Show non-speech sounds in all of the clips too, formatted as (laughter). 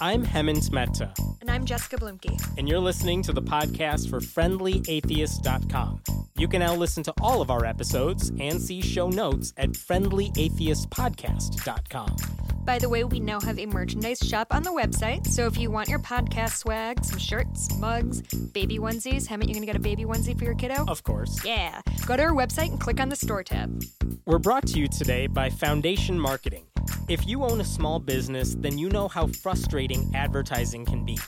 I'm Hemant Mehta. And I'm Jessica Bluemke. And you're listening to the podcast for FriendlyAtheist.com. You can now listen to all of our episodes and see show notes at FriendlyAtheistPodcast.com. By the way, we now have a merchandise shop on the website. So if you want your podcast swag, some shirts, mugs, baby onesies, Hemant, you gonna get a baby onesie for your kiddo? Of course. Yeah. Go to our website and click on the store tab. We're brought to you today by Foundation Marketing. If you own a small business, then you know how frustrating advertising can be.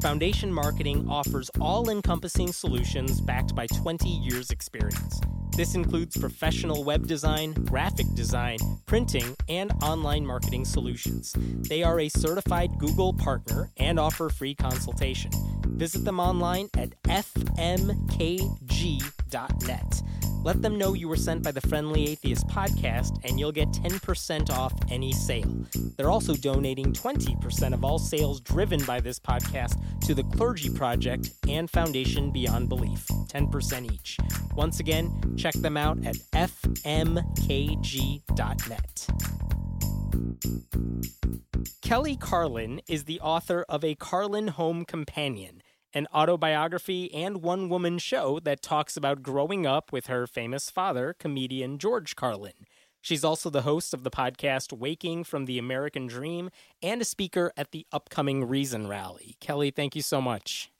Foundation Marketing offers all encompassing solutions backed by 20 years' experience. This includes professional web design, graphic design, printing, and online marketing solutions. They are a certified Google partner and offer free consultation. Visit them online at fmkg.net. Let them know you were sent by the Friendly Atheist podcast, and you'll get 10% off any sale. They're also donating 20% of all sales driven by this podcast to the Clergy Project and Foundation Beyond Belief, 10% each. Once again, check them out at fmkg.net. Kelly Carlin is the author of A Carlin Home Companion an autobiography and one woman show that talks about growing up with her famous father, comedian George Carlin. She's also the host of the podcast Waking from the American Dream and a speaker at the upcoming Reason Rally. Kelly, thank you so much.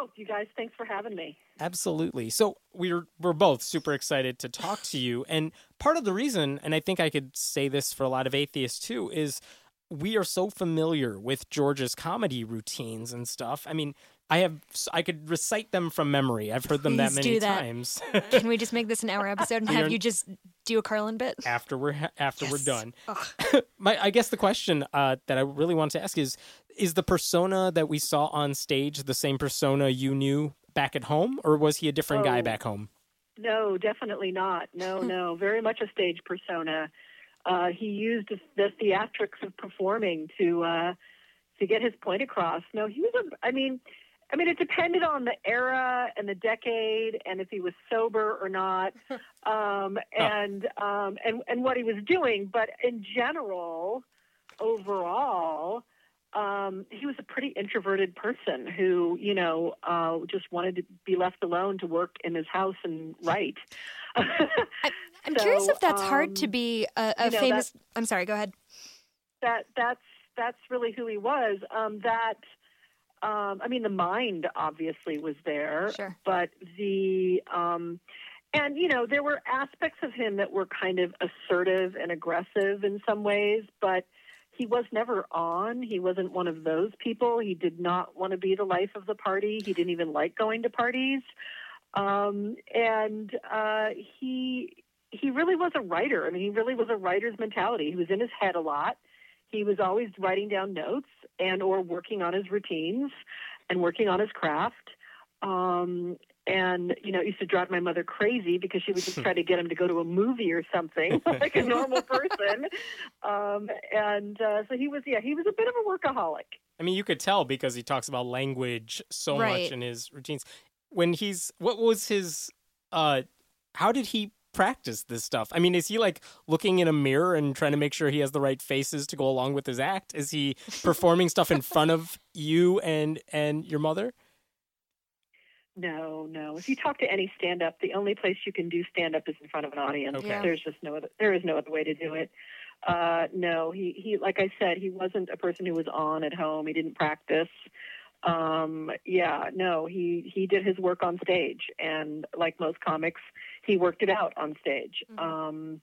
Oh, you guys, thanks for having me. Absolutely. So we're we're both super excited to talk to you. And part of the reason, and I think I could say this for a lot of atheists too, is we are so familiar with George's comedy routines and stuff. I mean, I have I could recite them from memory. I've heard them Please that many that. times. (laughs) Can we just make this an hour episode and have you just do a Carlin bit after we're after yes. we're done? (laughs) My I guess the question uh, that I really want to ask is: Is the persona that we saw on stage the same persona you knew back at home, or was he a different oh, guy back home? No, definitely not. No, (laughs) no, very much a stage persona uh, he used the theatrics of performing to uh, to get his point across. No, he was a. I mean, I mean, it depended on the era and the decade, and if he was sober or not, (laughs) um, and oh. um, and and what he was doing. But in general, overall. Um, he was a pretty introverted person who, you know, uh, just wanted to be left alone to work in his house and write. (laughs) I'm so, curious if that's um, hard to um, be a, a you know, famous. I'm sorry. Go ahead. That that's that's really who he was. Um, that um, I mean, the mind obviously was there, sure. but the um, and you know there were aspects of him that were kind of assertive and aggressive in some ways, but he was never on. He wasn't one of those people. He did not want to be the life of the party. He didn't even like going to parties. Um, and uh, he he really was a writer. I mean, he really was a writer's mentality. He was in his head a lot. He was always writing down notes and or working on his routines and working on his craft. Um, and you know, it used to drive my mother crazy because she would just (laughs) try to get him to go to a movie or something (laughs) like a normal person. Um, and uh, so he was, yeah, he was a bit of a workaholic. I mean, you could tell because he talks about language so right. much in his routines. When he's, what was his? uh How did he practice this stuff? I mean, is he like looking in a mirror and trying to make sure he has the right faces to go along with his act? Is he performing stuff in front of you and and your mother? No, no. If you talk to any stand up, the only place you can do stand up is in front of an audience. Okay. There's just no other there is no other way to do it. Uh no, he he like I said, he wasn't a person who was on at home. He didn't practice um, yeah, no, he he did his work on stage, and like most comics, he worked it out on stage. Mm-hmm. Um,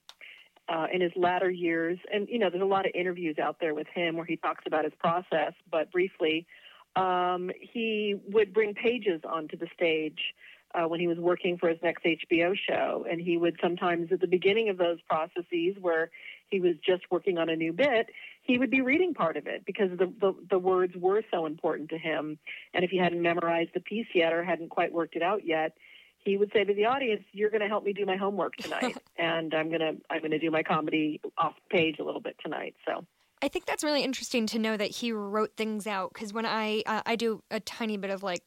uh, in his latter years, and you know, there's a lot of interviews out there with him where he talks about his process, but briefly, um, he would bring pages onto the stage uh, when he was working for his next HBO show. And he would sometimes, at the beginning of those processes where he was just working on a new bit, he would be reading part of it because the, the, the words were so important to him. And if he hadn't memorized the piece yet or hadn't quite worked it out yet, he would say to the audience, "You're going to help me do my homework tonight, (laughs) and I'm going to I'm going to do my comedy off page a little bit tonight." So I think that's really interesting to know that he wrote things out because when I uh, I do a tiny bit of like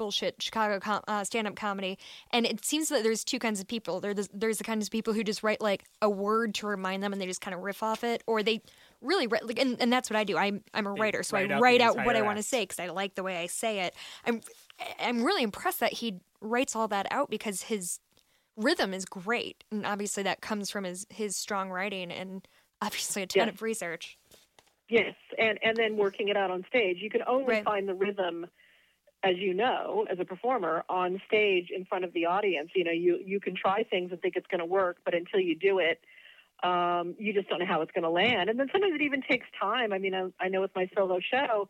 bullshit Chicago com- uh, stand up comedy. And it seems that there's two kinds of people. There's there's the kinds of people who just write like a word to remind them, and they just kind of riff off it, or they really write like, and, and that's what I do. I'm I'm a writer, so write I write out what I want to say because I like the way I say it. I'm I'm really impressed that he writes all that out because his rhythm is great, and obviously that comes from his his strong writing and obviously a ton Yes. of research. Yes, and and then working it out on stage. You can only Right. find the rhythm, as you know, as a performer on stage in front of the audience. You know, you you can try things and think it's going to work, but until you do it, um, you just don't know how it's going to land. And then sometimes it even takes time. I mean, I, I know with my solo show,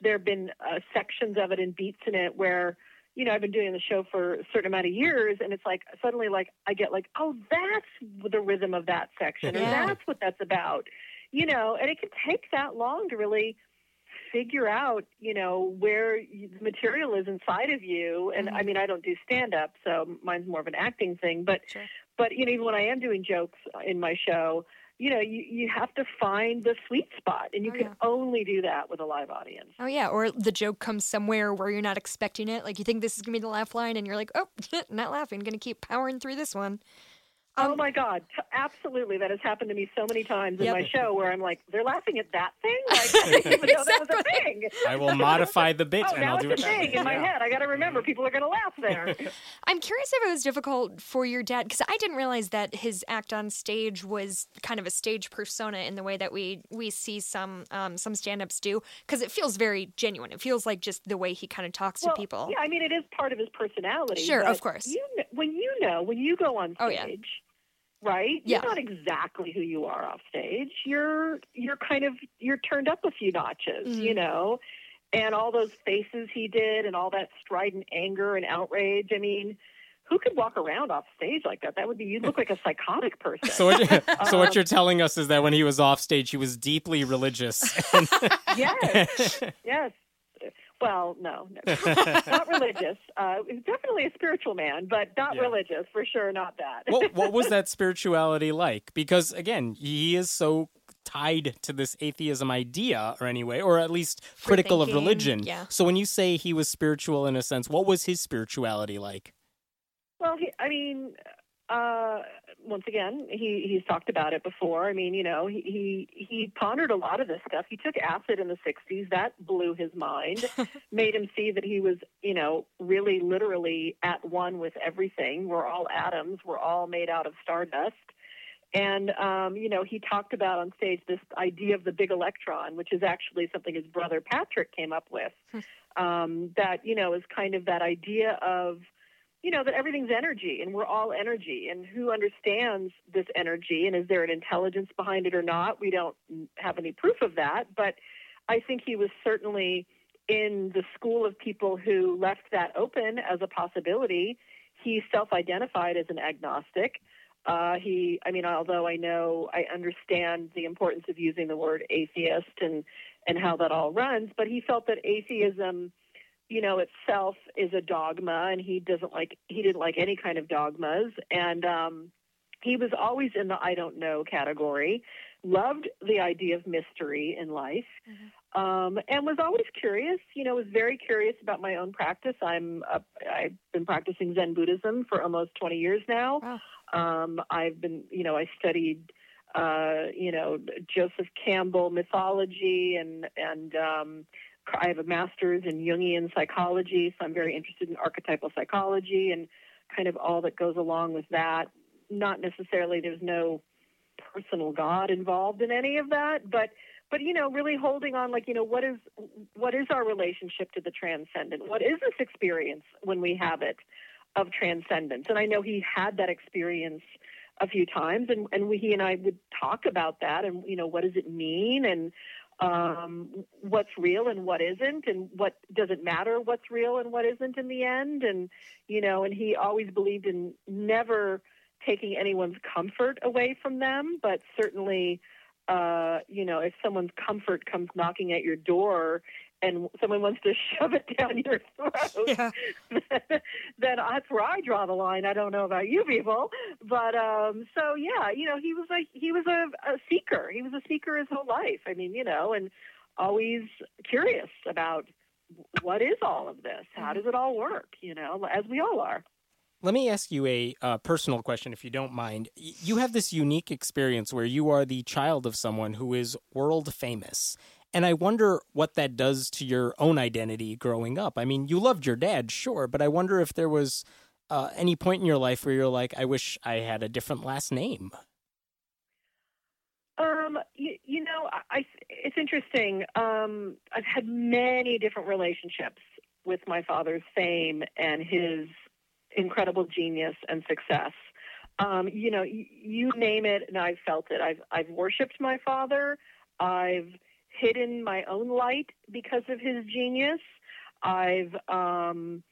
there have been uh, sections of it and beats in it where. You know, I've been doing the show for a certain amount of years, and it's like suddenly, like I get like, oh, that's the rhythm of that section, Yeah. that's what that's about you know, and it can take that long to really figure out, you know, where you, the material is inside of you. And I Mhm. mean, I don't do stand up, so mine's more of an acting thing. But, Sure. but you know, even when I am doing jokes in my show, you know, you, you have to find the sweet spot, and you Oh, can yeah. only do that with a live audience. Oh yeah, or the joke comes somewhere where you're not expecting it. Like you think this is gonna be the laugh line, and you're like, oh, (laughs) not laughing. Gonna keep powering through this one. Oh Um, my God, absolutely! That has happened to me so many times in Yep. my show where I'm like, they're laughing at that thing. Like, (laughs) I didn't even know that was a thing. I will modify the bit Oh, and now I'll it's do a it that thing way. in my Yeah. head. I got to remember people are going to laugh there. (laughs) I'm curious if it was difficult for your dad because I didn't realize that his act on stage was kind of a stage persona in the way that we we see some um, some stand-ups do because it feels very genuine. It feels like just the way he kind of talks well, to people. Yeah, I mean, it is part of his personality. Sure, of course. You kn- when you know when you go on Oh, yeah. Stage, right? Yeah. You're not exactly who you are off stage. You're you're kind of you're turned up a few notches, Mhm. you know. And all those faces he did, and all that strident anger and outrage. I mean, who could walk around off stage like that? That would be you'd look like a psychotic person. So what, (laughs) so what Um, you're telling us is that when he was off stage, he was deeply religious. (laughs) yes, yes. Well, no, no. (laughs) not religious. Uh, definitely a spiritual man, but not Yeah. religious for sure. Not that. what, what was (laughs) that spirituality like? Because again, he is so tied to this atheism idea, or anyway, or at least Free critical of religion. yeah. So when you say he was spiritual in a sense, what was his spirituality like? Well, he, I mean, uh, once again, he he's talked about it before. I mean, you know, he he he pondered a lot of this stuff. He took acid in the '60s. That blew his mind, (laughs) made him see that he was, you know, really literally at one with everything. We're all atoms. We're all made out of stardust. And um, you know, he talked about on stage this idea of the big electron, which is actually something his brother Patrick came up with. um, that you know is kind of that idea of you know that everything's energy and we're all energy. And who understands this energy and is there an intelligence behind it or not? We don't have any proof of that. But i think he was certainly in the school of people who left that open as a possibility. He self-identified as an agnostic. Uh, he i mean although i know i understand the importance of using the word atheist and and how that all runs but he felt that atheism you know itself is a dogma and he doesn't like he didn't like any kind of dogmas. And um he was always in the i don't know category loved the idea of mystery in life um and was always curious you know was very curious about my own practice. I'm uh, i've been practicing zen buddhism for almost 20 years now. Wow. um i've been you know i studied uh you know joseph campbell mythology and and um I have a master's in Jungian psychology, so I'm very interested in archetypal psychology and kind of all that goes along with that. Not necessarily there's no personal God involved in any of that, but but you know, really holding on like, you know, what is what is our relationship to the transcendent? What is this experience when we have it of transcendence? And I know he had that experience a few times and, and we, he and I would talk about that and you know, what does it mean and um, what's real and what isn't, and what does it matter what's real and what isn't in the end. And you know, and he always believed in never taking anyone's comfort away from them, but certainly, uh, you know, if someone's comfort comes knocking at your door and someone wants to (laughs) shove it down your throat, Yeah. (laughs) then that's where I draw the line. I don't know about you people, but um, so yeah, you know, he was a he was a, a seeker. He was a seeker his whole life. I mean, you know, and always curious about what is all of this? How mm-hmm. does it all work? You know, as we all are. Let me ask you a uh, personal question, if you don't mind. You have this unique experience where you are the child of someone who is world famous. And I wonder what that does to your own identity growing up. I mean, you loved your dad, sure, but I wonder if there was uh, any point in your life where you're like, I wish I had a different last name. Um, you, you know, I, it's interesting. Um, I've had many different relationships with my father's fame and his incredible genius and success. Um, you know, you, you name it, and I've felt it. I've I've worshipped my father. I've hidden my own light because of his genius. I've um,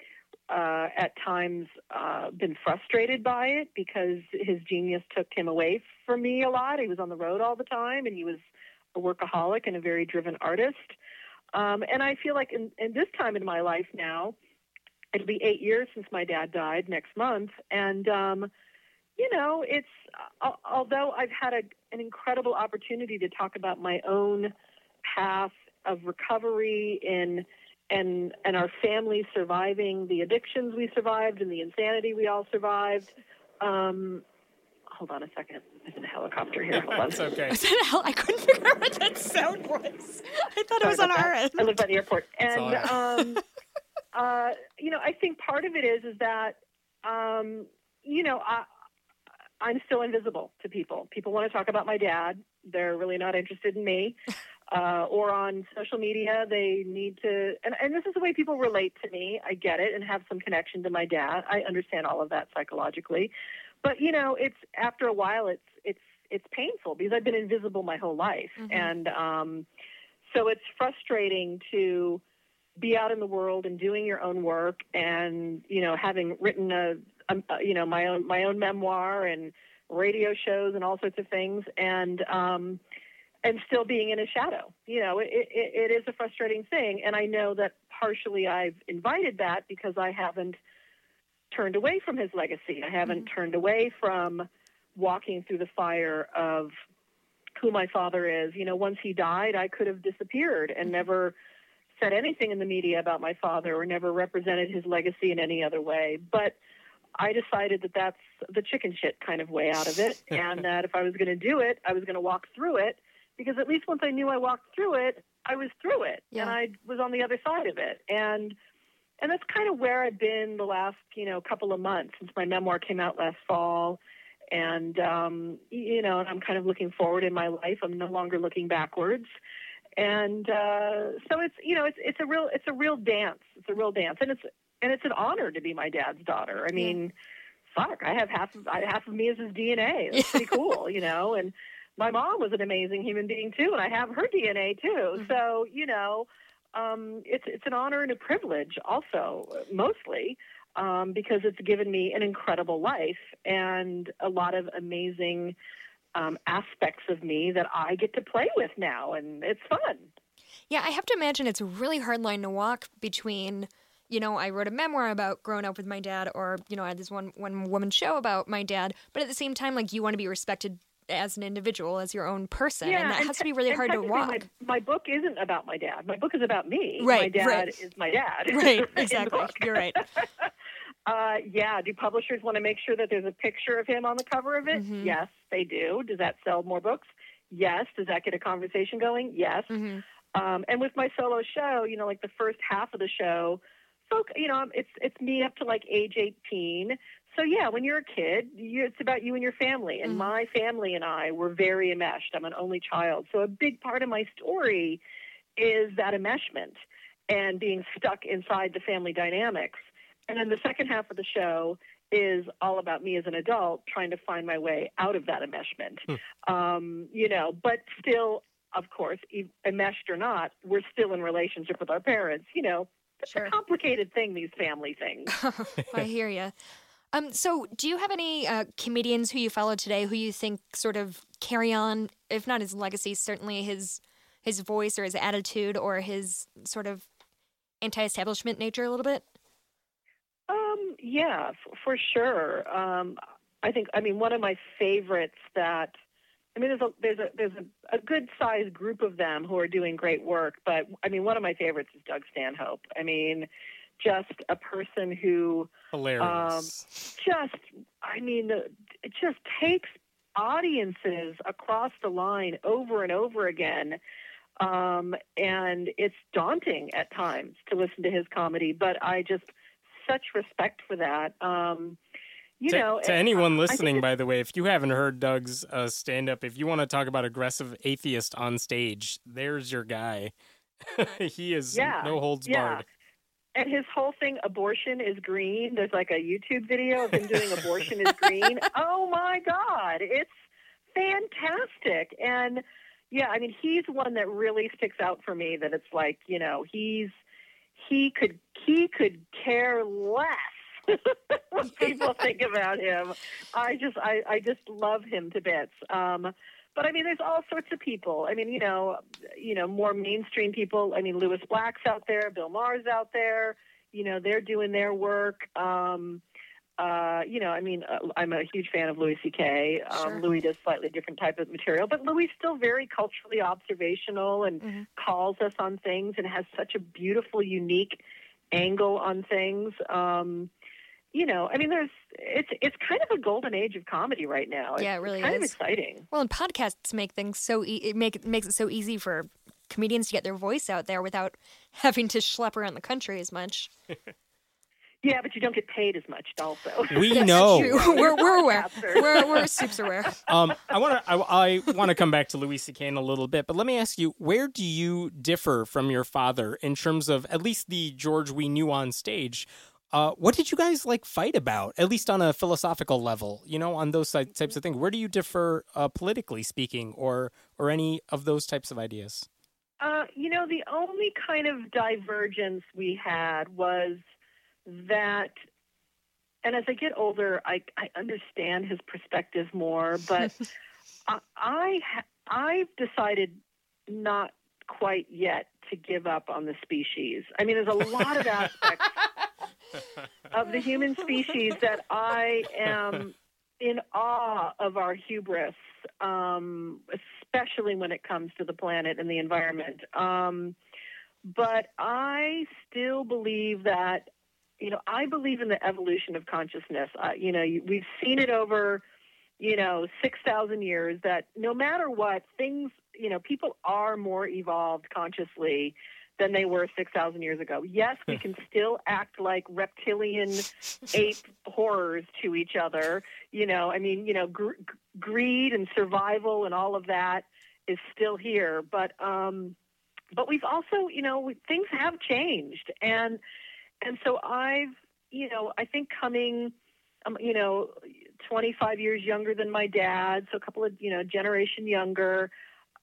uh, at times uh, been frustrated by it because his genius took him away from me a lot. He was on the road all the time, and he was a workaholic and a very driven artist. Um, and I feel like in, in this time in my life now, it'll be eight years since my dad died next month, and um, you know, it's uh, although I've had a, an incredible opportunity to talk about my own path of recovery in and and our family surviving the addictions we survived and the insanity we all survived. Um, hold on a second. There's a helicopter here. Hold on. It's okay. I couldn't figure out what that sound was. I thought Sorry it was on our end. I live by the airport, and um, (laughs) uh, you know, I think part of it is is that um, you know I. I'm still invisible to people. People want to talk about my dad. They're really not interested in me. Uh, or on social media. They need to, and, and this is the way people relate to me. I get it and have some connection to my dad. I understand all of that psychologically, but you know, it's after a while, it's it's it's painful because I've been invisible my whole life, mm-hmm. and um, so it's frustrating to be out in the world and doing your own work, and you know, having written a, a you know my own my own memoir and radio shows and all sorts of things, and um, and still being in his shadow. You know, it, it, it is a frustrating thing. And I know that partially I've invited that because I haven't turned away from his legacy. I haven't mm-hmm. turned away from walking through the fire of who my father is. You know, once he died, I could have disappeared and mm-hmm. never said anything in the media about my father or never represented his legacy in any other way. But I decided that that's the chicken shit kind of way out of it, (laughs) and that if I was going to do it, I was going to walk through it because at least once I knew I walked through it, I was through it yeah. and I was on the other side of it. And and that's kind of where I've been the last, you know, couple of months since my memoir came out last fall. And um, you know, and I'm kind of looking forward in my life. I'm no longer looking backwards. And uh, so it's you know, it's it's a real it's a real dance. It's a real dance. And it's and it's an honor to be my dad's daughter. I mean, yeah. fuck, I have half of I, half of me is his DNA. It's pretty (laughs) cool, you know, and my mom was an amazing human being too, and I have her DNA too. Mm-hmm. So you know, um, it's it's an honor and a privilege also, mostly. Um, because it's given me an incredible life and a lot of amazing um, aspects of me that I get to play with now, and it's fun. Yeah, I have to imagine it's a really hard line to walk between you know, I wrote a memoir about growing up with my dad, or you know, I had this one one woman show about my dad. But at the same time, like you want to be respected as an individual, as your own person, yeah, and that and has to be really hard to walk. My, my, book isn't about my dad. My book is about me. Right. My dad right. is my dad. Right. (laughs) Exactly. You're right. (laughs) uh, yeah. Do publishers want to make sure that there's a picture of him on the cover of it? Mm-hmm. Yes, they do. Does that sell more books? Yes. Does that get a conversation going? Yes. Mm-hmm. Um, and with my solo show, you know, like the first half of the show, folk, you know, it's it's me up to like age 18. So yeah, when you're a kid, you, it's about you and your family. And mm my family and I were very enmeshed. I'm an only child, so a big part of my story is that enmeshment and being stuck inside the family dynamics. And then the second half of the show is all about me as an adult trying to find my way out of that enmeshment. Hmm. Um, you know, but still, of course, enmeshed or not, we're still in relationship with our parents. You know, it's sure. a complicated thing, these family things. (laughs) I hear you. Um, so, do you have any uh, comedians who you follow today who you think sort of carry on, if not his legacy, certainly his his voice or his attitude or his sort of anti-establishment nature a little bit? Um, yeah, for, for sure. Um, I think. I mean, one of my favorites that I mean, there's a there's a there's a, a good sized group of them who are doing great work. But I mean, one of my favorites is Doug Stanhope. I mean, just a person who hilarious. Um, just, I mean, it just takes audiences across the line over and over again. Um, and it's daunting at times to listen to his comedy, but I just such respect for that. Um, you to, know, to anyone listening, by the way, if you haven't heard Doug's uh, stand up, if you want to talk about aggressive atheist on stage, there's your guy. (laughs) he is yeah, no holds yeah. barred. And his whole thing, abortion is green. There's like a YouTube video of him doing abortion is green. (laughs) Oh my God. It's fantastic. And yeah, I mean, he's one that really sticks out for me that it's like, you know, he's, he could, he could care less (laughs) what people think about him. I just, I, I just love him to bits. Um, but I mean, there's all sorts of people. I mean, you know, you know, more mainstream people. I mean, Lewis Black's out there, Bill Maher's out there. You know, they're doing their work. Um, uh, you know, I mean, uh, I'm a huge fan of Louis C.K. Um, sure. Louis does slightly different type of material, but Louis still very culturally observational and mm-hmm. calls us on things and has such a beautiful, unique angle on things. Um, you know, I mean, there's it's it's kind of a golden age of comedy right now. It's, yeah, it really kind is. of exciting. Well, and podcasts make things so e- it make it makes it so easy for comedians to get their voice out there without (laughs) having to schlep around the country as much. Yeah, but you don't get paid as much, also. (laughs) We (laughs) know. we're, we're aware. We're, we're soups aware. Um, I want to. I, I want to come back to Louis C.K. in a little bit, but let me ask you: Where do you differ from your father in terms of at least the George we knew on stage? Uh, what did you guys like fight about, at least on a philosophical level? You know, on those types of things. Where do you differ uh, politically speaking, or or any of those types of ideas? Uh, you know, the only kind of divergence we had was that, and as I get older, I I understand his perspective more, but (laughs) I, I I've decided not quite yet to give up on the species. I mean, there's a lot of (laughs) aspects of the human species that I am in awe of our hubris, um, especially when it comes to the planet and the environment. Um, but I still believe that, you know, I believe in the evolution of consciousness. Uh, you know, we've seen it over, you know, 6,000 years that no matter what, things, you know, people are more evolved consciously than they were 6,000 years ago. Yes, we (laughs) can still act like reptilian ape horrors to each other. You know, I mean, you know, gr- greed and survival and all of that is still here, but um but we've also, you know, things have changed and and so I've, you know, I think coming um, you know, 25 years younger than my dad, so a couple of, you know, generation younger.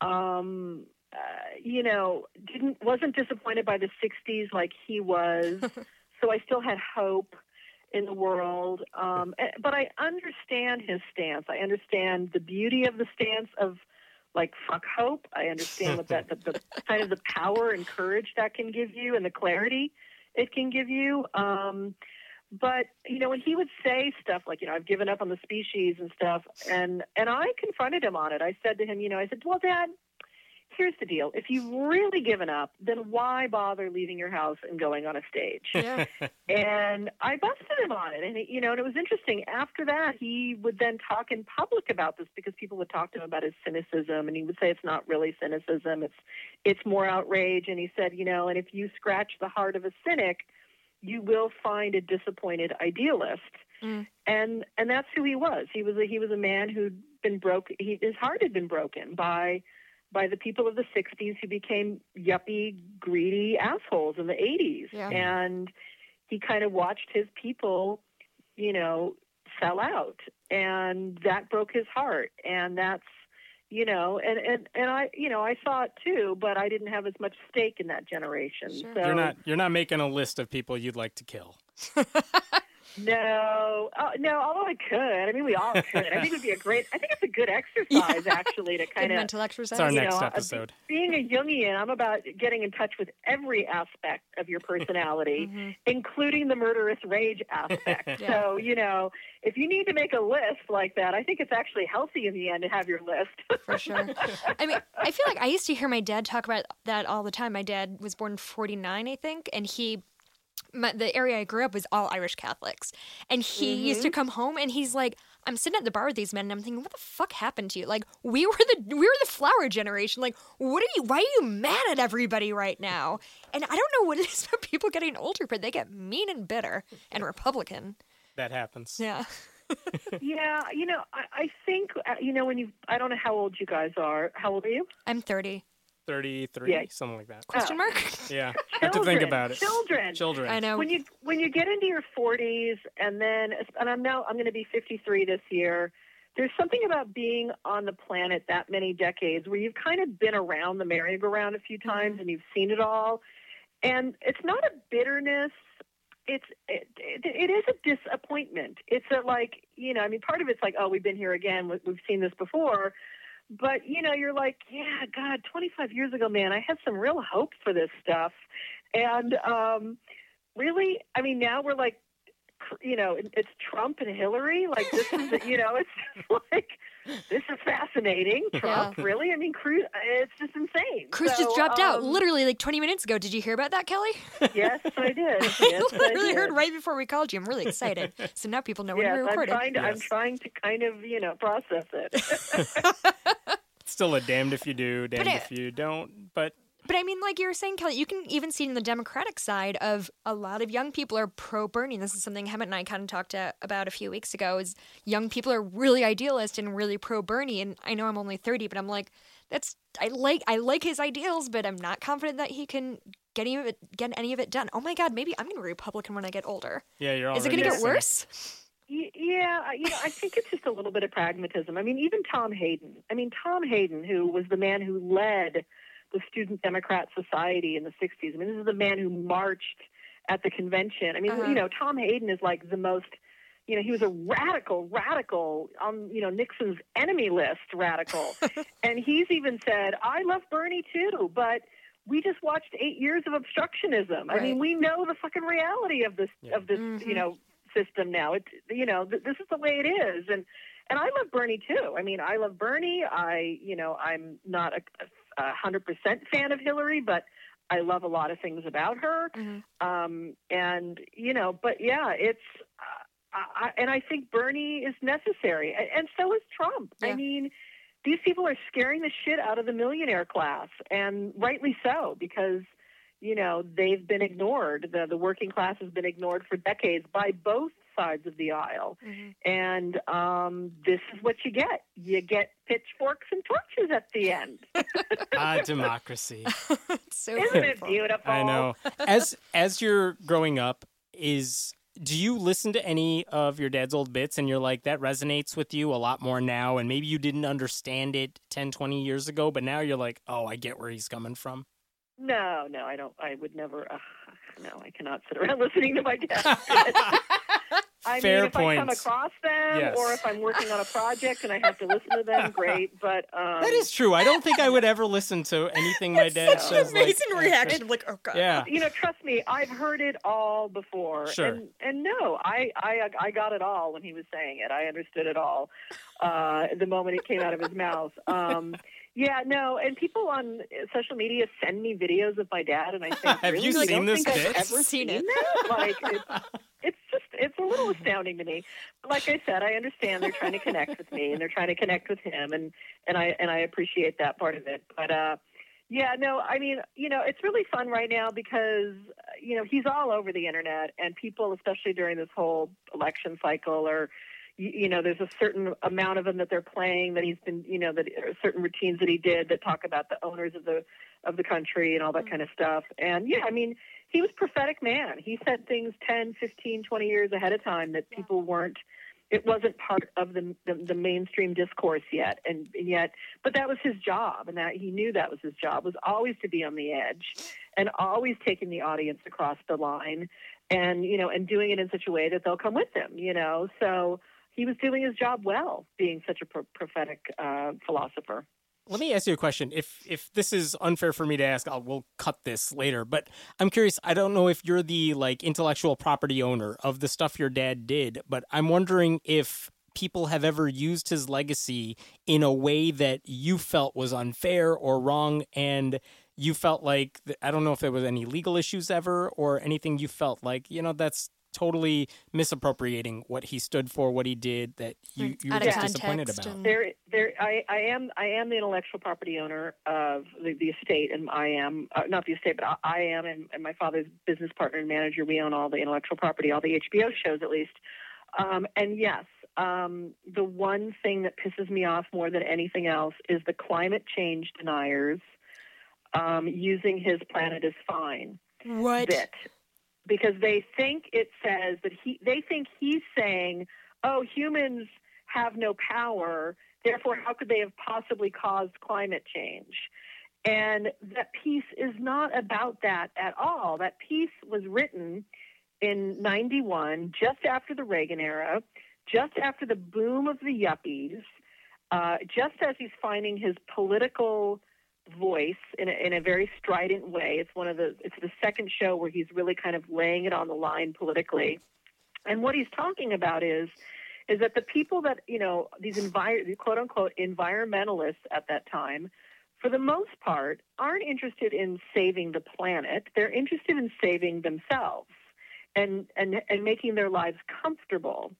Um, uh, you know, didn't wasn't disappointed by the '60s like he was. (laughs) so I still had hope in the world. Um, eh, but I understand his stance. I understand the beauty of the stance of like fuck hope. I understand what that the, the (laughs) kind of the power and courage that can give you and the clarity it can give you. Um, but you know when he would say stuff like you know I've given up on the species and stuff and and I confronted him on it. I said to him, you know, I said, "Well, dad, here's the deal. If you've really given up, then why bother leaving your house and going on a stage? Yeah. (laughs) and I busted him on it. And, you know, and it was interesting. After that, he would then talk in public about this because people would talk to him about his cynicism. And he would say it's not really cynicism, it's, it's more outrage. And he said, you know, and if you scratch the heart of a cynic, you will find a disappointed idealist. Mm. And and that's who he was. He was a, he was a man who'd been broke. He, his heart had been broken by by the people of the 60s who became yuppie, greedy assholes in the 80s. Yeah. And he kind of watched his people, you know, sell out. And that broke his heart. And that's, you know, and, and, and I, you know, I saw it too, but I didn't have as much stake in that generation. Sure. So you're not, you're not making a list of people you'd like to kill. (laughs) No, uh, no. Although I could, I mean, we all could. I think it would be a great. I think it's a good (laughs) exercise yeah. actually to kind of mental exercise. It's our next know, episode. being a Jungian, I'm about getting in touch with every aspect of your personality, (laughs) mm-hmm. including the murderous rage aspect. (laughs) yeah. So you know, if you need to make a list like that, I think it's actually healthy in the end to have your list. For sure. I mean, I feel like I used to hear my dad talk about that all the time. My dad was born in '49, I think, and he my, the area I grew up was all Irish Catholics. And he mm-hmm. used to mm-hmm. come home and he's like, I'm sitting at the bar with these men and I'm thinking, what the fuck happened to you? Like, we were the we were the flower generation. Like, what are you why are you mad at everybody right now? And I don't know what it is about people getting older, but they get mean and bitter and Republican. That happens. Yeah. (laughs) yeah, you know, I, I think uh, you know when you I don't know how old you guys are. How old are you? I'm 30. 33, yeah. something like that. Question mark? (laughs) Yeah, I have to think about it. Children, children. I know. When you when you get into your 40s, and then and I'm now I'm going to be 53 this year. There's something about being on the planet that many decades where you've kind of been around the merry-go-round a few times mm-hmm. and you've seen it all, and it's not a bitterness. It's it, it, it is a disappointment. It's a like you know I mean part of it's like oh we've been here again we've seen this before but you know you're like yeah god 25 years ago man i had some real hope for this stuff. And um really i mean now we're like you know it's trump and hillary like this is you know it's (laughs) like this is fascinating. (laughs) Trump yeah. really? I mean cruz it's just insane. Cruz so, just dropped um, out literally like 20 minutes ago. Did you hear about that kelly? (laughs) Yes i did. (laughs) Yes, i literally I heard right before we called you. I'm really excited. So now people know when yes, we're recording I'm trying, to, yes. I'm trying to kind of you know process it. Still a damned if you do, damned if you don't. But but I mean, like you were saying, Kelly, you can even see it in the Democratic side of a lot of young people are pro Bernie. This is something Hemant and I kind of talked to, about a few weeks ago. Is young people are really idealist and really pro Bernie. And I know I'm only thirty, but I'm like, that's I like I like his ideals, but I'm not confident that he can get any of it get any of it done. Oh my God, maybe I'm gonna be Republican when I get older. Yeah, you're. Is it gonna get worse? Yeah, you know, I think it's just a little bit of pragmatism. I mean, even Tom Hayden. I mean, Tom Hayden, who was the man who led the Student Democrat Society in the 60s. I mean, this is the man who marched at the convention. I mean, uh-huh. you know, Tom Hayden is like the most, you know, he was a radical, radical on, you know, Nixon's enemy list radical. (laughs) and he's even said, I love Bernie too, but we just watched eight years of obstructionism. Right. I mean, we know the fucking reality of this, yeah. of this, mm-hmm. you know, system now. It, you know, th- this is the way it is. And, and I love Bernie too. I mean, I love Bernie. I, you know, I'm not a, a a hundred percent fan of Hillary, but I love a lot of things about her. Mm-hmm. Um, and you know, but yeah, it's. Uh, I, and I think Bernie is necessary, and, and so is Trump. Yeah. I mean, these people are scaring the shit out of the millionaire class, and rightly so, because you know they've been ignored. The the working class has been ignored for decades by both sides of the aisle. Mm-hmm. And um, this is what you get. You get pitchforks and torches at the end. (laughs) ah, democracy. (laughs) so Isn't beautiful. it beautiful? I know. As as you're growing up, is do you listen to any of your dad's old bits and you're like that resonates with you a lot more now and maybe you didn't understand it 10 20 years ago but now you're like oh i get where he's coming from no no i don't i would never uh, no i cannot sit around (laughs) listening to my dad I Fair mean, if points. I come across them, yes. or if I'm working on a project and I have to listen to them, (laughs) great. But um, that is true. I don't think I would ever listen to anything my dad such says. An amazing like, reaction, like oh god. Yeah. You know, trust me, I've heard it all before. Sure. And, and no, I, I I got it all when he was saying it. I understood it all uh, the moment it came out of his mouth. Um, yeah, no, and people on social media send me videos of my dad, and I think, (laughs) have really? you I seen don't this? Think bit? I've ever seen, seen it. that. (laughs) Like, it's, it's just, it's a little astounding to me. But like I said, I understand they're trying to connect with me, and they're trying to connect with him, and and I and I appreciate that part of it. But uh, yeah, no, I mean, you know, it's really fun right now because you know he's all over the internet, and people, especially during this whole election cycle, are you, you know, there's a certain amount of them that they're playing that he's been, you know, that certain routines that he did that talk about the owners of the of the country and all that mm-hmm. kind of stuff. And yeah, I mean, he was prophetic man. He said things 10, 15, 20 years ahead of time that people weren't it wasn't part of the, the, the mainstream discourse yet and, and, yet but that was his job and that he knew that was his job was always to be on the edge and always taking the audience across the line and you know, and doing it in such a way that they'll come with him. You know, so he was doing his job well, being such a pro- prophetic uh, philosopher. Let me ask you a question. If if this is unfair for me to ask, I'll we'll cut this later. But I'm curious. I don't know if you're the like intellectual property owner of the stuff your dad did, but I'm wondering if people have ever used his legacy in a way that you felt was unfair or wrong and you felt like I don't know if there was any legal issues ever or anything you felt like, you know, that's totally misappropriating what he stood for, what he did that you, you were just disappointed about. There, there, I, I am, I am the intellectual property owner of the, the estate, and I am uh, not the estate, but I, I am, and, and, my father's business partner and manager. We own all the intellectual property, all the HBO shows, at least. Um, and yes, um, the one thing that pisses me off more than anything else is the climate change deniers um, using his planet is fine. What? Bit because they think it says that he they think he's saying, "Oh, humans have no power, therefore how could they have possibly caused climate change?" And that piece is not about that at all. That piece was written in 91, just after the Reagan era, just after the boom of the yuppies, uh, just as he's finding his political voice in a, in a very strident way. It's one of the it's the second show where he's really kind of laying it on the line politically. And what he's talking about is is that the people that you know these envir- quote unquote environmentalists at that time, for the most part, aren't interested in saving the planet. They're interested in saving themselves and and and making their lives comfortable.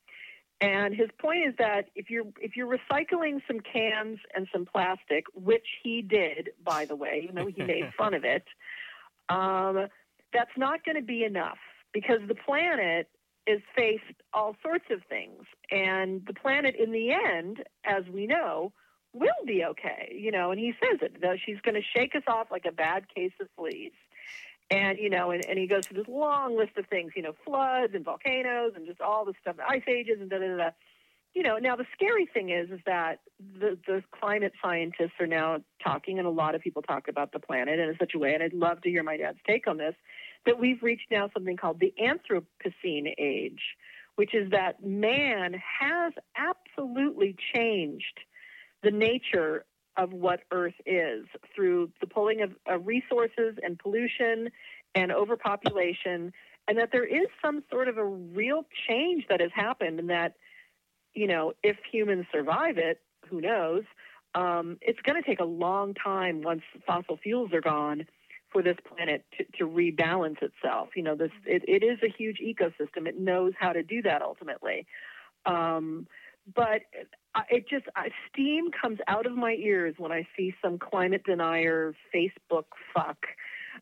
And his point is that if you're if you're recycling some cans and some plastic, which he did, by the way, even though he made (laughs) fun of it, um, that's not going to be enough because the planet is faced all sorts of things, and the planet, in the end, as we know, will be okay. You know, and he says it. Though she's going to shake us off like a bad case of fleas. And, you know, and, and he goes through this long list of things, you know, floods and volcanoes and just all this stuff, ice ages and da da da. You know, now the scary thing is, is that the, the climate scientists are now talking, and a lot of people talk about the planet in such a way, and I'd love to hear my dad's take on this, that we've reached now something called the Anthropocene age, which is that man has absolutely changed the nature of what Earth is through the pulling of, of resources and pollution and overpopulation, and that there is some sort of a real change that has happened, and that, you know, if humans survive it, who knows? Um, it's going to take a long time once fossil fuels are gone for this planet to, to rebalance itself. You know, this it, it is a huge ecosystem. It knows how to do that ultimately. Um, but it just steam comes out of my ears when I see some climate denier Facebook fuck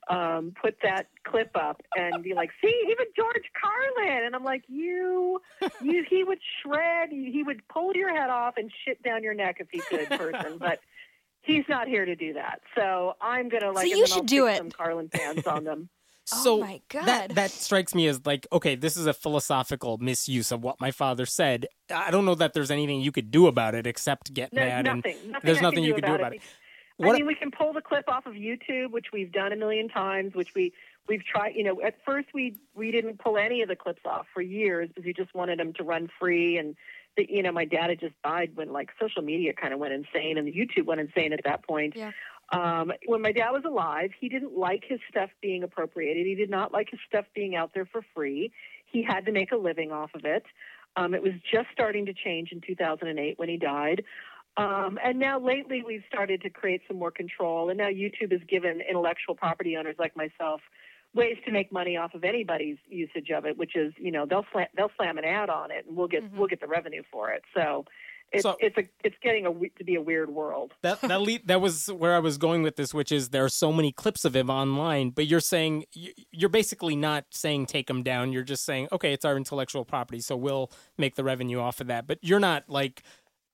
um, put that clip up and be like, "See, even George Carlin," and I'm like, "You, you, he would shred, he would pull your head off and shit down your neck if he could, person." but he's not here to do that, so I'm gonna like. So you should do it. Some Carlin fans on them. So oh my God. that that strikes me as like okay, this is a philosophical misuse of what my father said. I don't know that there's anything you could do about it except get there's mad nothing, and nothing there's I nothing you can could do about it. it. What? I mean, we can pull the clip off of YouTube, which we've done a million times. Which we we've tried. You know, at first we we didn't pull any of the clips off for years because we just wanted them to run free. And the, you know, my dad had just died when like social media kind of went insane and YouTube went insane at that point. Yeah. Um, when my dad was alive, he didn't like his stuff being appropriated. He did not like his stuff being out there for free. He had to make a living off of it. Um, it was just starting to change in 2008 when he died. Um, and now lately we've started to create some more control. And now YouTube has given intellectual property owners like myself ways to make money off of anybody's usage of it, which is, you know, they'll slam, they'll slam an ad on it and we'll get, mm-hmm. we'll get the revenue for it. So it's so, it's a it's getting a to be a weird world. That that le- that was where I was going with this, which is there are so many clips of him online, but you're saying you're basically not saying take him down. You're just saying okay, it's our intellectual property, so we'll make the revenue off of that. But you're not like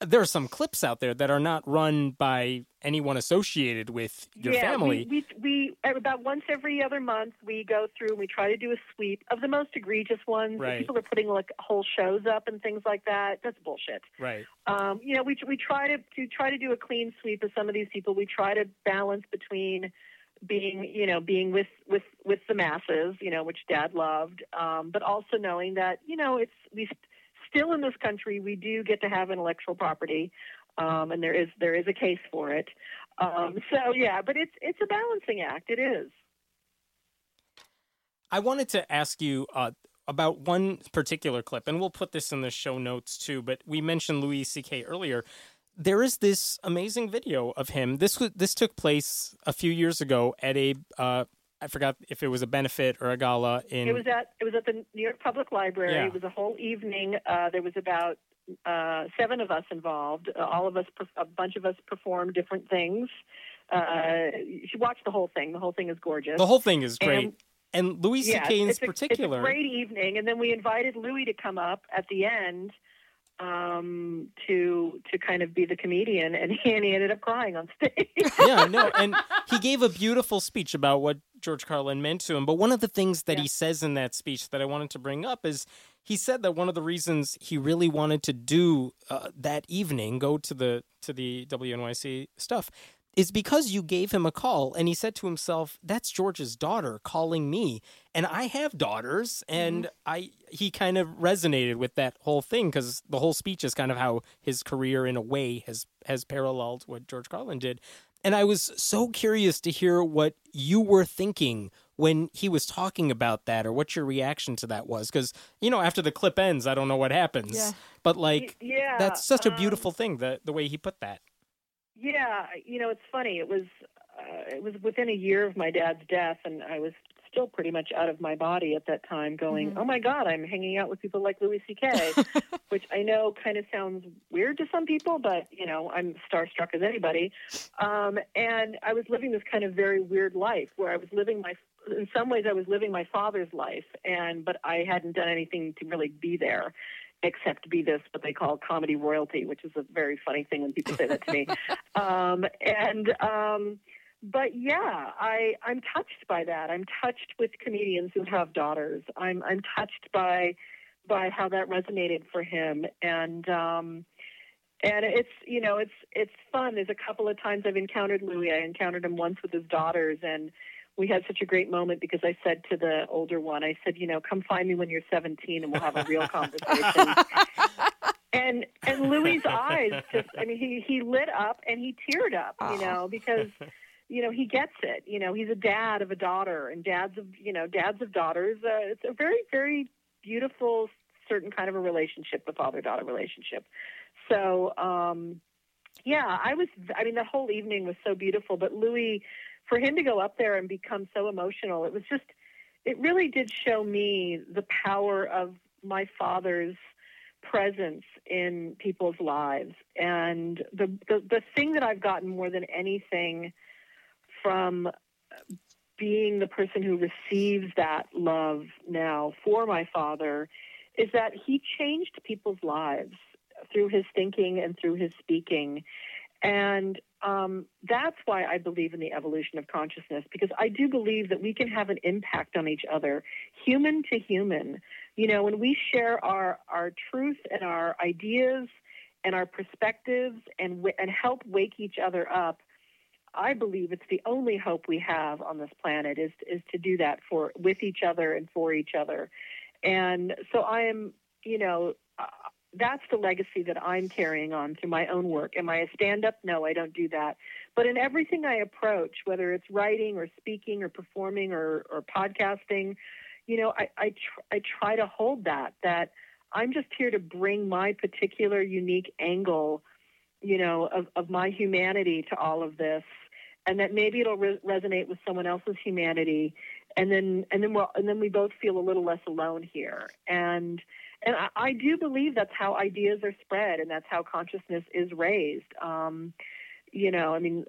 there are some clips out there that are not run by anyone associated with your yeah, family. We, we, we about once every other month we go through and we try to do a sweep of the most egregious ones. Right. People are putting like whole shows up and things like that. That's bullshit. Right. Um, you know, we we try to to try to do a clean sweep of some of these people. We try to balance between being you know being with with with the masses you know which dad loved um but also knowing that you know it's we still in this country we do get to have intellectual property um and there is there is a case for it. Um so yeah but it's it's a balancing act. It is. I wanted to ask you uh about one particular clip and we'll put this in the show notes too but we mentioned louis ck earlier. There is this amazing video of him. This this took place a few years ago at a uh, I forgot if it was a benefit or a gala in. It was at it was at the New York Public Library. Yeah. It was a whole evening. Uh, there was about uh, seven of us involved. Uh, all of us, a bunch of us, performed different things. Uh, you should watch the whole thing. The whole thing is gorgeous. The whole thing is great. And, and Louis yeah, C.K. in a, particular. It's a great evening, and then we invited Louis to come up at the end um, to to kind of be the comedian, and he, and he ended up crying on stage. (laughs) yeah, no, (laughs) and he gave a beautiful speech about what George Carlin meant to him. But one of the things that yeah. he says in that speech that I wanted to bring up is he said that one of the reasons he really wanted to do uh, that evening, go to the to the WNYC stuff, is because you gave him a call and he said to himself that's george's daughter calling me and i have daughters and mm-hmm. i he kind of resonated with that whole thing because the whole speech is kind of how his career in a way has has paralleled what george carlin did and i was so curious to hear what you were thinking when he was talking about that or what your reaction to that was because you know after the clip ends i don't know what happens yeah. but like yeah, that's such a um, beautiful um, thing the, the way he put that yeah, you know, it's funny. It was uh, it was within a year of my dad's death, and I was still pretty much out of my body at that time. Going, mm-hmm. oh my God, I'm hanging out with people like Louis C.K., (laughs) which I know kind of sounds weird to some people, but you know, I'm starstruck as anybody. Um, and I was living this kind of very weird life where I was living my in some ways I was living my father's life and but I hadn't done anything to really be there except be this what they call comedy royalty, which is a very funny thing when people say that to me. (laughs) Um, and um, but yeah, I I'm touched by that. I'm touched with comedians who have daughters. I'm I'm touched by by how that resonated for him and um and it's you know it's it's fun there's a couple of times i've encountered louis i encountered him once with his daughters and we had such a great moment because I said to the older one, I said, you know, come find me when you're 17 and we'll have a real (laughs) conversation. and and Louis's eyes just, I mean, he he lit up and he teared up, you know, because you know he gets it. You know, he's a dad of a daughter, and dads of you know dads of daughters. Uh, it's a very very beautiful certain kind of a relationship, the father daughter relationship. So. um yeah, I was. I mean, the whole evening was so beautiful. But Louis for him to go up there and become so emotional, it was just, it really did show me the power of my father's presence in people's lives. And the, the, the thing that I've gotten more than anything from being the person who receives that love now for my father is that he changed people's lives through his thinking and through his speaking. And um, that's why I believe in the evolution of consciousness, because I do believe that we can have an impact on each other, human to human. You know, when we share our, our truth and our ideas and our perspectives and, and help wake each other up, I believe it's the only hope we have on this planet is, is to do that for with each other and for each other. And so I am, you know, that's the legacy that I'm carrying on through my own work. Am I a stand up? No, I don't do that. But in everything I approach, whether it's writing or speaking or performing or, or podcasting, you know, I, I, tr- I try to hold that, that I'm just here to bring my particular unique angle, you know, of, of my humanity to all of this. And that maybe it'll re- resonate with someone else's humanity. And then, and then, we'll, and then we both feel a little less alone here. And, and I, I, do believe that's how ideas are spread and that's how consciousness is raised. Um, you know, I mean,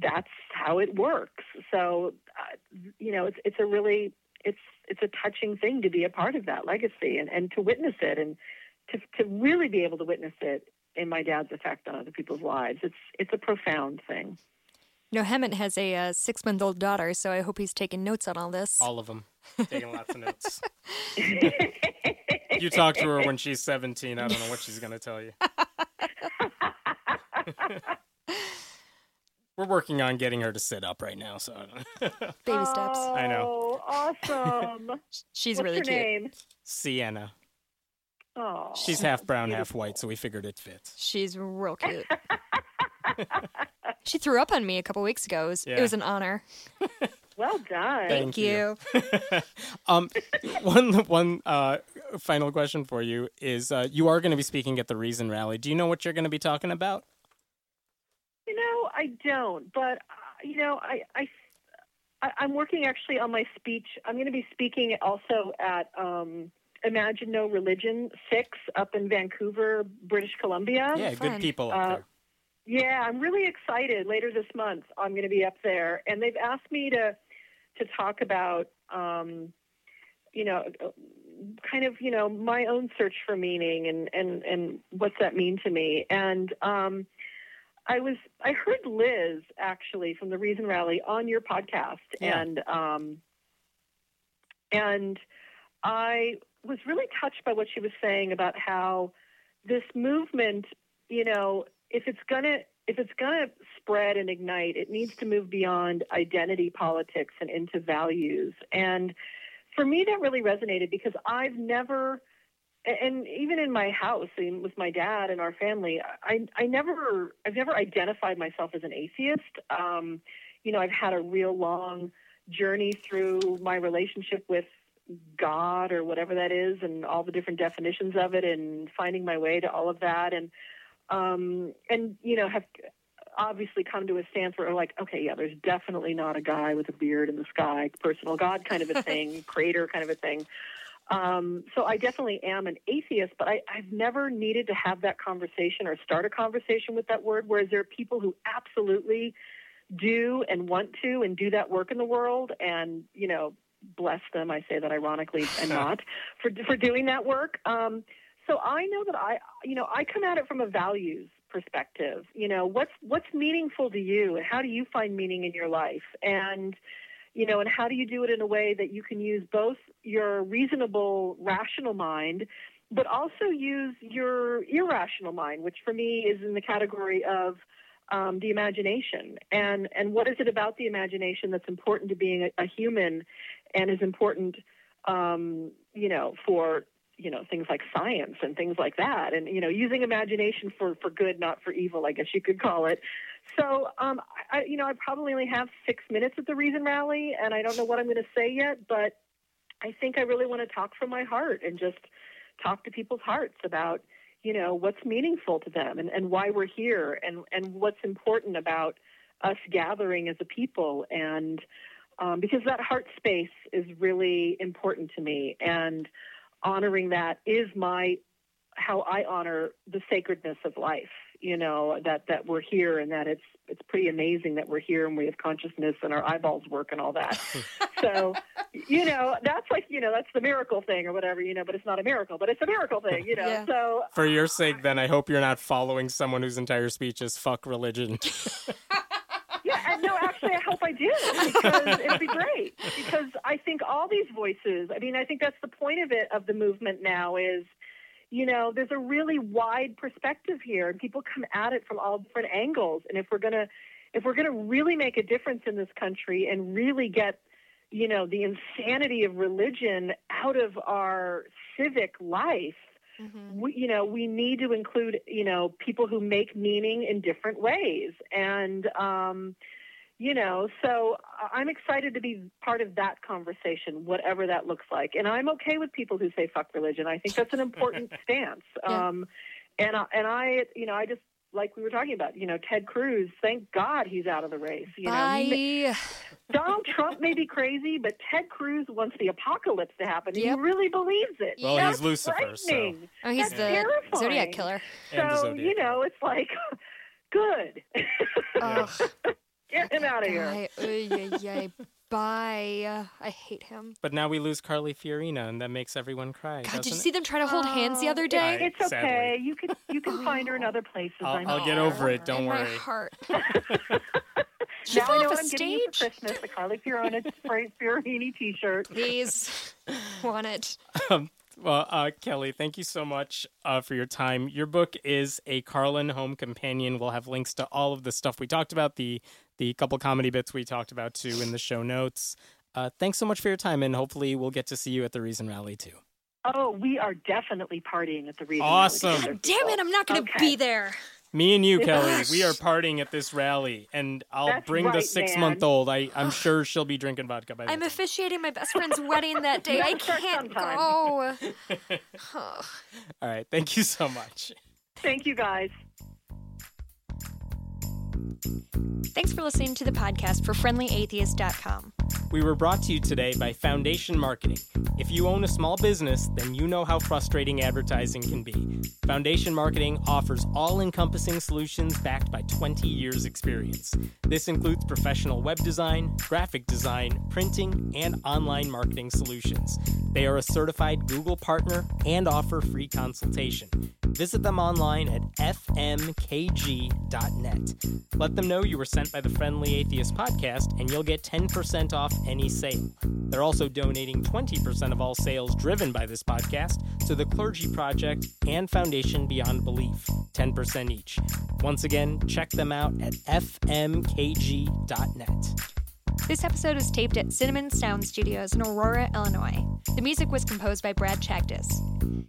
that's how it works. So, uh, you know, it's it's a really it's it's a touching thing to be a part of that legacy and, and to witness it and to to really be able to witness it in my dad's effect on other people's lives. It's it's a profound thing. You know, Hemant has a uh, six month old daughter, so I hope he's taking notes on all this. All of them. Taking lots of notes. (laughs) you talk to her when she's 17. I don't know what she's going to tell you. (laughs) We're working on getting her to sit up right now, so baby steps. Oh, (laughs) I know. Awesome. She's What's really her cute. Name? Sienna. Oh. She's half brown, half white, so we figured it fits. She's real cute. She threw up on me a couple weeks ago. It was, Yeah. it was an honor. (laughs) Well done. Thank Thank you. (laughs) um, one one uh, final question for you is: uh, you are going to be speaking at the Reason Rally. Do you know what you're going to be talking about? You know, I don't, but uh, you know, I, I, I, I'm working actually on my speech. I'm going to be speaking also at um, Imagine No Religion Six up in Vancouver, British Columbia. yeah, fun. good people up Uh, there. Yeah, I'm really excited. Later this month, I'm going to be up there, and they've asked me to to talk about, um, you know, kind of, you know, my own search for meaning and and and what's that mean to me. And um, I was I heard Liz actually from the Reason Rally on your podcast, Yeah. and um, and I was really touched by what she was saying about how this movement, you know, if it's gonna if it's gonna spread and ignite, it needs to move beyond identity politics and into values. And for me, that really resonated because I've never, and even in my house and with my dad and our family, I I never I've never identified myself as an atheist. Um, you know, I've had a real long journey through my relationship with God or whatever that is, and all the different definitions of it, and finding my way to all of that, and um, and you know have obviously come to a stance where like, okay, yeah, there's definitely not a guy with a beard in the sky, personal God kind of a (laughs) thing, creator kind of a thing. Um, so I definitely am an atheist, but I, I've never needed to have that conversation or start a conversation with that word. Whereas there are people who absolutely do and want to and do that work in the world, and you know, bless them. I say that ironically and (laughs) not for for doing that work. Um, so I know that I, you know, I come at it from a values perspective. You know, what's what's meaningful to you, and how do you find meaning in your life, and you know, and how do you do it in a way that you can use both your reasonable, rational mind, but also use your irrational mind, which for me is in the category of um, the imagination. And and what is it about the imagination that's important to being a, a human, and is important, um, you know, for you know things like science and things like that and you know using imagination for for good not for evil i guess you could call it. So um i you know i probably only have six minutes at the reason rally and i don't know what i'm going to say yet but i think i really want to talk from my heart and just talk to people's hearts about you know what's meaningful to them and, and why we're here and and what's important about us gathering as a people. And um, because that heart space is really important to me. And honoring that is my how I honor the sacredness of life. You know that that we're here and that it's it's pretty amazing that we're here and we have consciousness and our eyeballs work and all that. (laughs) so, you know, that's like you know that's the miracle thing or whatever. You know, but it's not a miracle, but it's a miracle thing. You know, Yeah. so For your sake, then I hope you're not following someone whose entire speech is "fuck religion." (laughs) Yeah, and no, actually, I hope I do because it'd be great. Because I think all these voices. I mean, I think that's the point of it of the movement now is, you know, there's a really wide perspective here, and people come at it from all different angles. And if we're gonna, if we're gonna really make a difference in this country and really get, you know, the insanity of religion out of our civic life, Mm-hmm. we, you know, we need to include, you know, people who make meaning in different ways. And, um, you know, so I- I'm excited to be part of that conversation, whatever that looks like. And I'm okay with people who say fuck religion. I think that's an important (laughs) stance. Yeah. Um, and, I- and I, you know, I just, like we were talking about, you know, Ted Cruz, thank God he's out of the race. You know, may- Bye. Donald Trump may be crazy, but Ted Cruz wants the apocalypse to happen. Yep. He really believes it. Well, That's he's Lucifer, so- Oh, he's That's the terrifying. Zodiac killer. So Zodiac you know, it's like (laughs) good. Ugh, (laughs) Get him out of here. guy. Uy, uy, uy. Bye. I hate him. But now we lose Carly Fiorina, and that makes everyone cry. God, did doesn't you it? see them try to hold hands the other Oh, day? It's okay. Sadly. You can you can find her in other places. I'll, I'm I'll get over it. Don't In my worry. heart. (laughs) She Now fell I know off what a I'm getting you for stage. Christmas: the Carly Fiorina Fiorini T-shirt. Please, (laughs) want it. Um, Well, uh, Kelly, thank you so much uh, for your time. Your book is a Carlin Home Companion. We'll have links to all of the stuff we talked about, the the couple comedy bits we talked about too in the show notes. Uh, thanks so much for your time, and hopefully we'll get to see you at the Reason Rally too. Oh, we are definitely partying at the Reason awesome. Rally. Awesome. Damn it, I'm not going to okay. be there. Me and you, Kelly, we are partying at this rally, and I'll That's bring right, the six-month-old. I, I'm (sighs) sure she'll be drinking vodka by then. I'm officiating my best friend's (laughs) wedding that day. I can't go. (laughs) All right, thank you so much. Thank you, guys. Thanks for listening to the podcast for friendlyatheist.com. We were brought to you today by Foundation Marketing. If you own a small business, then you know how frustrating advertising can be. Foundation Marketing offers all encompassing solutions backed by 20 years' experience. This includes professional web design, graphic design, printing, and online marketing solutions. They are a certified Google partner and offer free consultation. Visit them online at fmkg.net. Let them know you were sent by the Friendly Atheist podcast, and you'll get 10% off any sale. They're also donating 20% of all sales driven by this podcast to the Clergy Project and Foundation Beyond Belief, 10% each. Once again, check them out at fmkg.net. This episode was taped at Cinnamon Sound Studios in Aurora, Illinois. The music was composed by Brad Chagdis.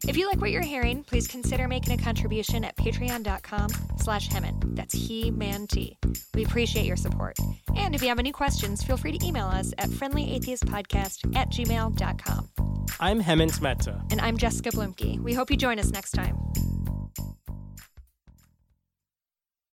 If you like what you're hearing, please consider making a contribution at patreon.com slash Hemant. That's He-Man-T. We appreciate your support. And if you have any questions, feel free to email us at friendlyatheistpodcast at gmail.com. I'm Hemant Mehta. And I'm Jessica Bluemke. We hope you join us next time.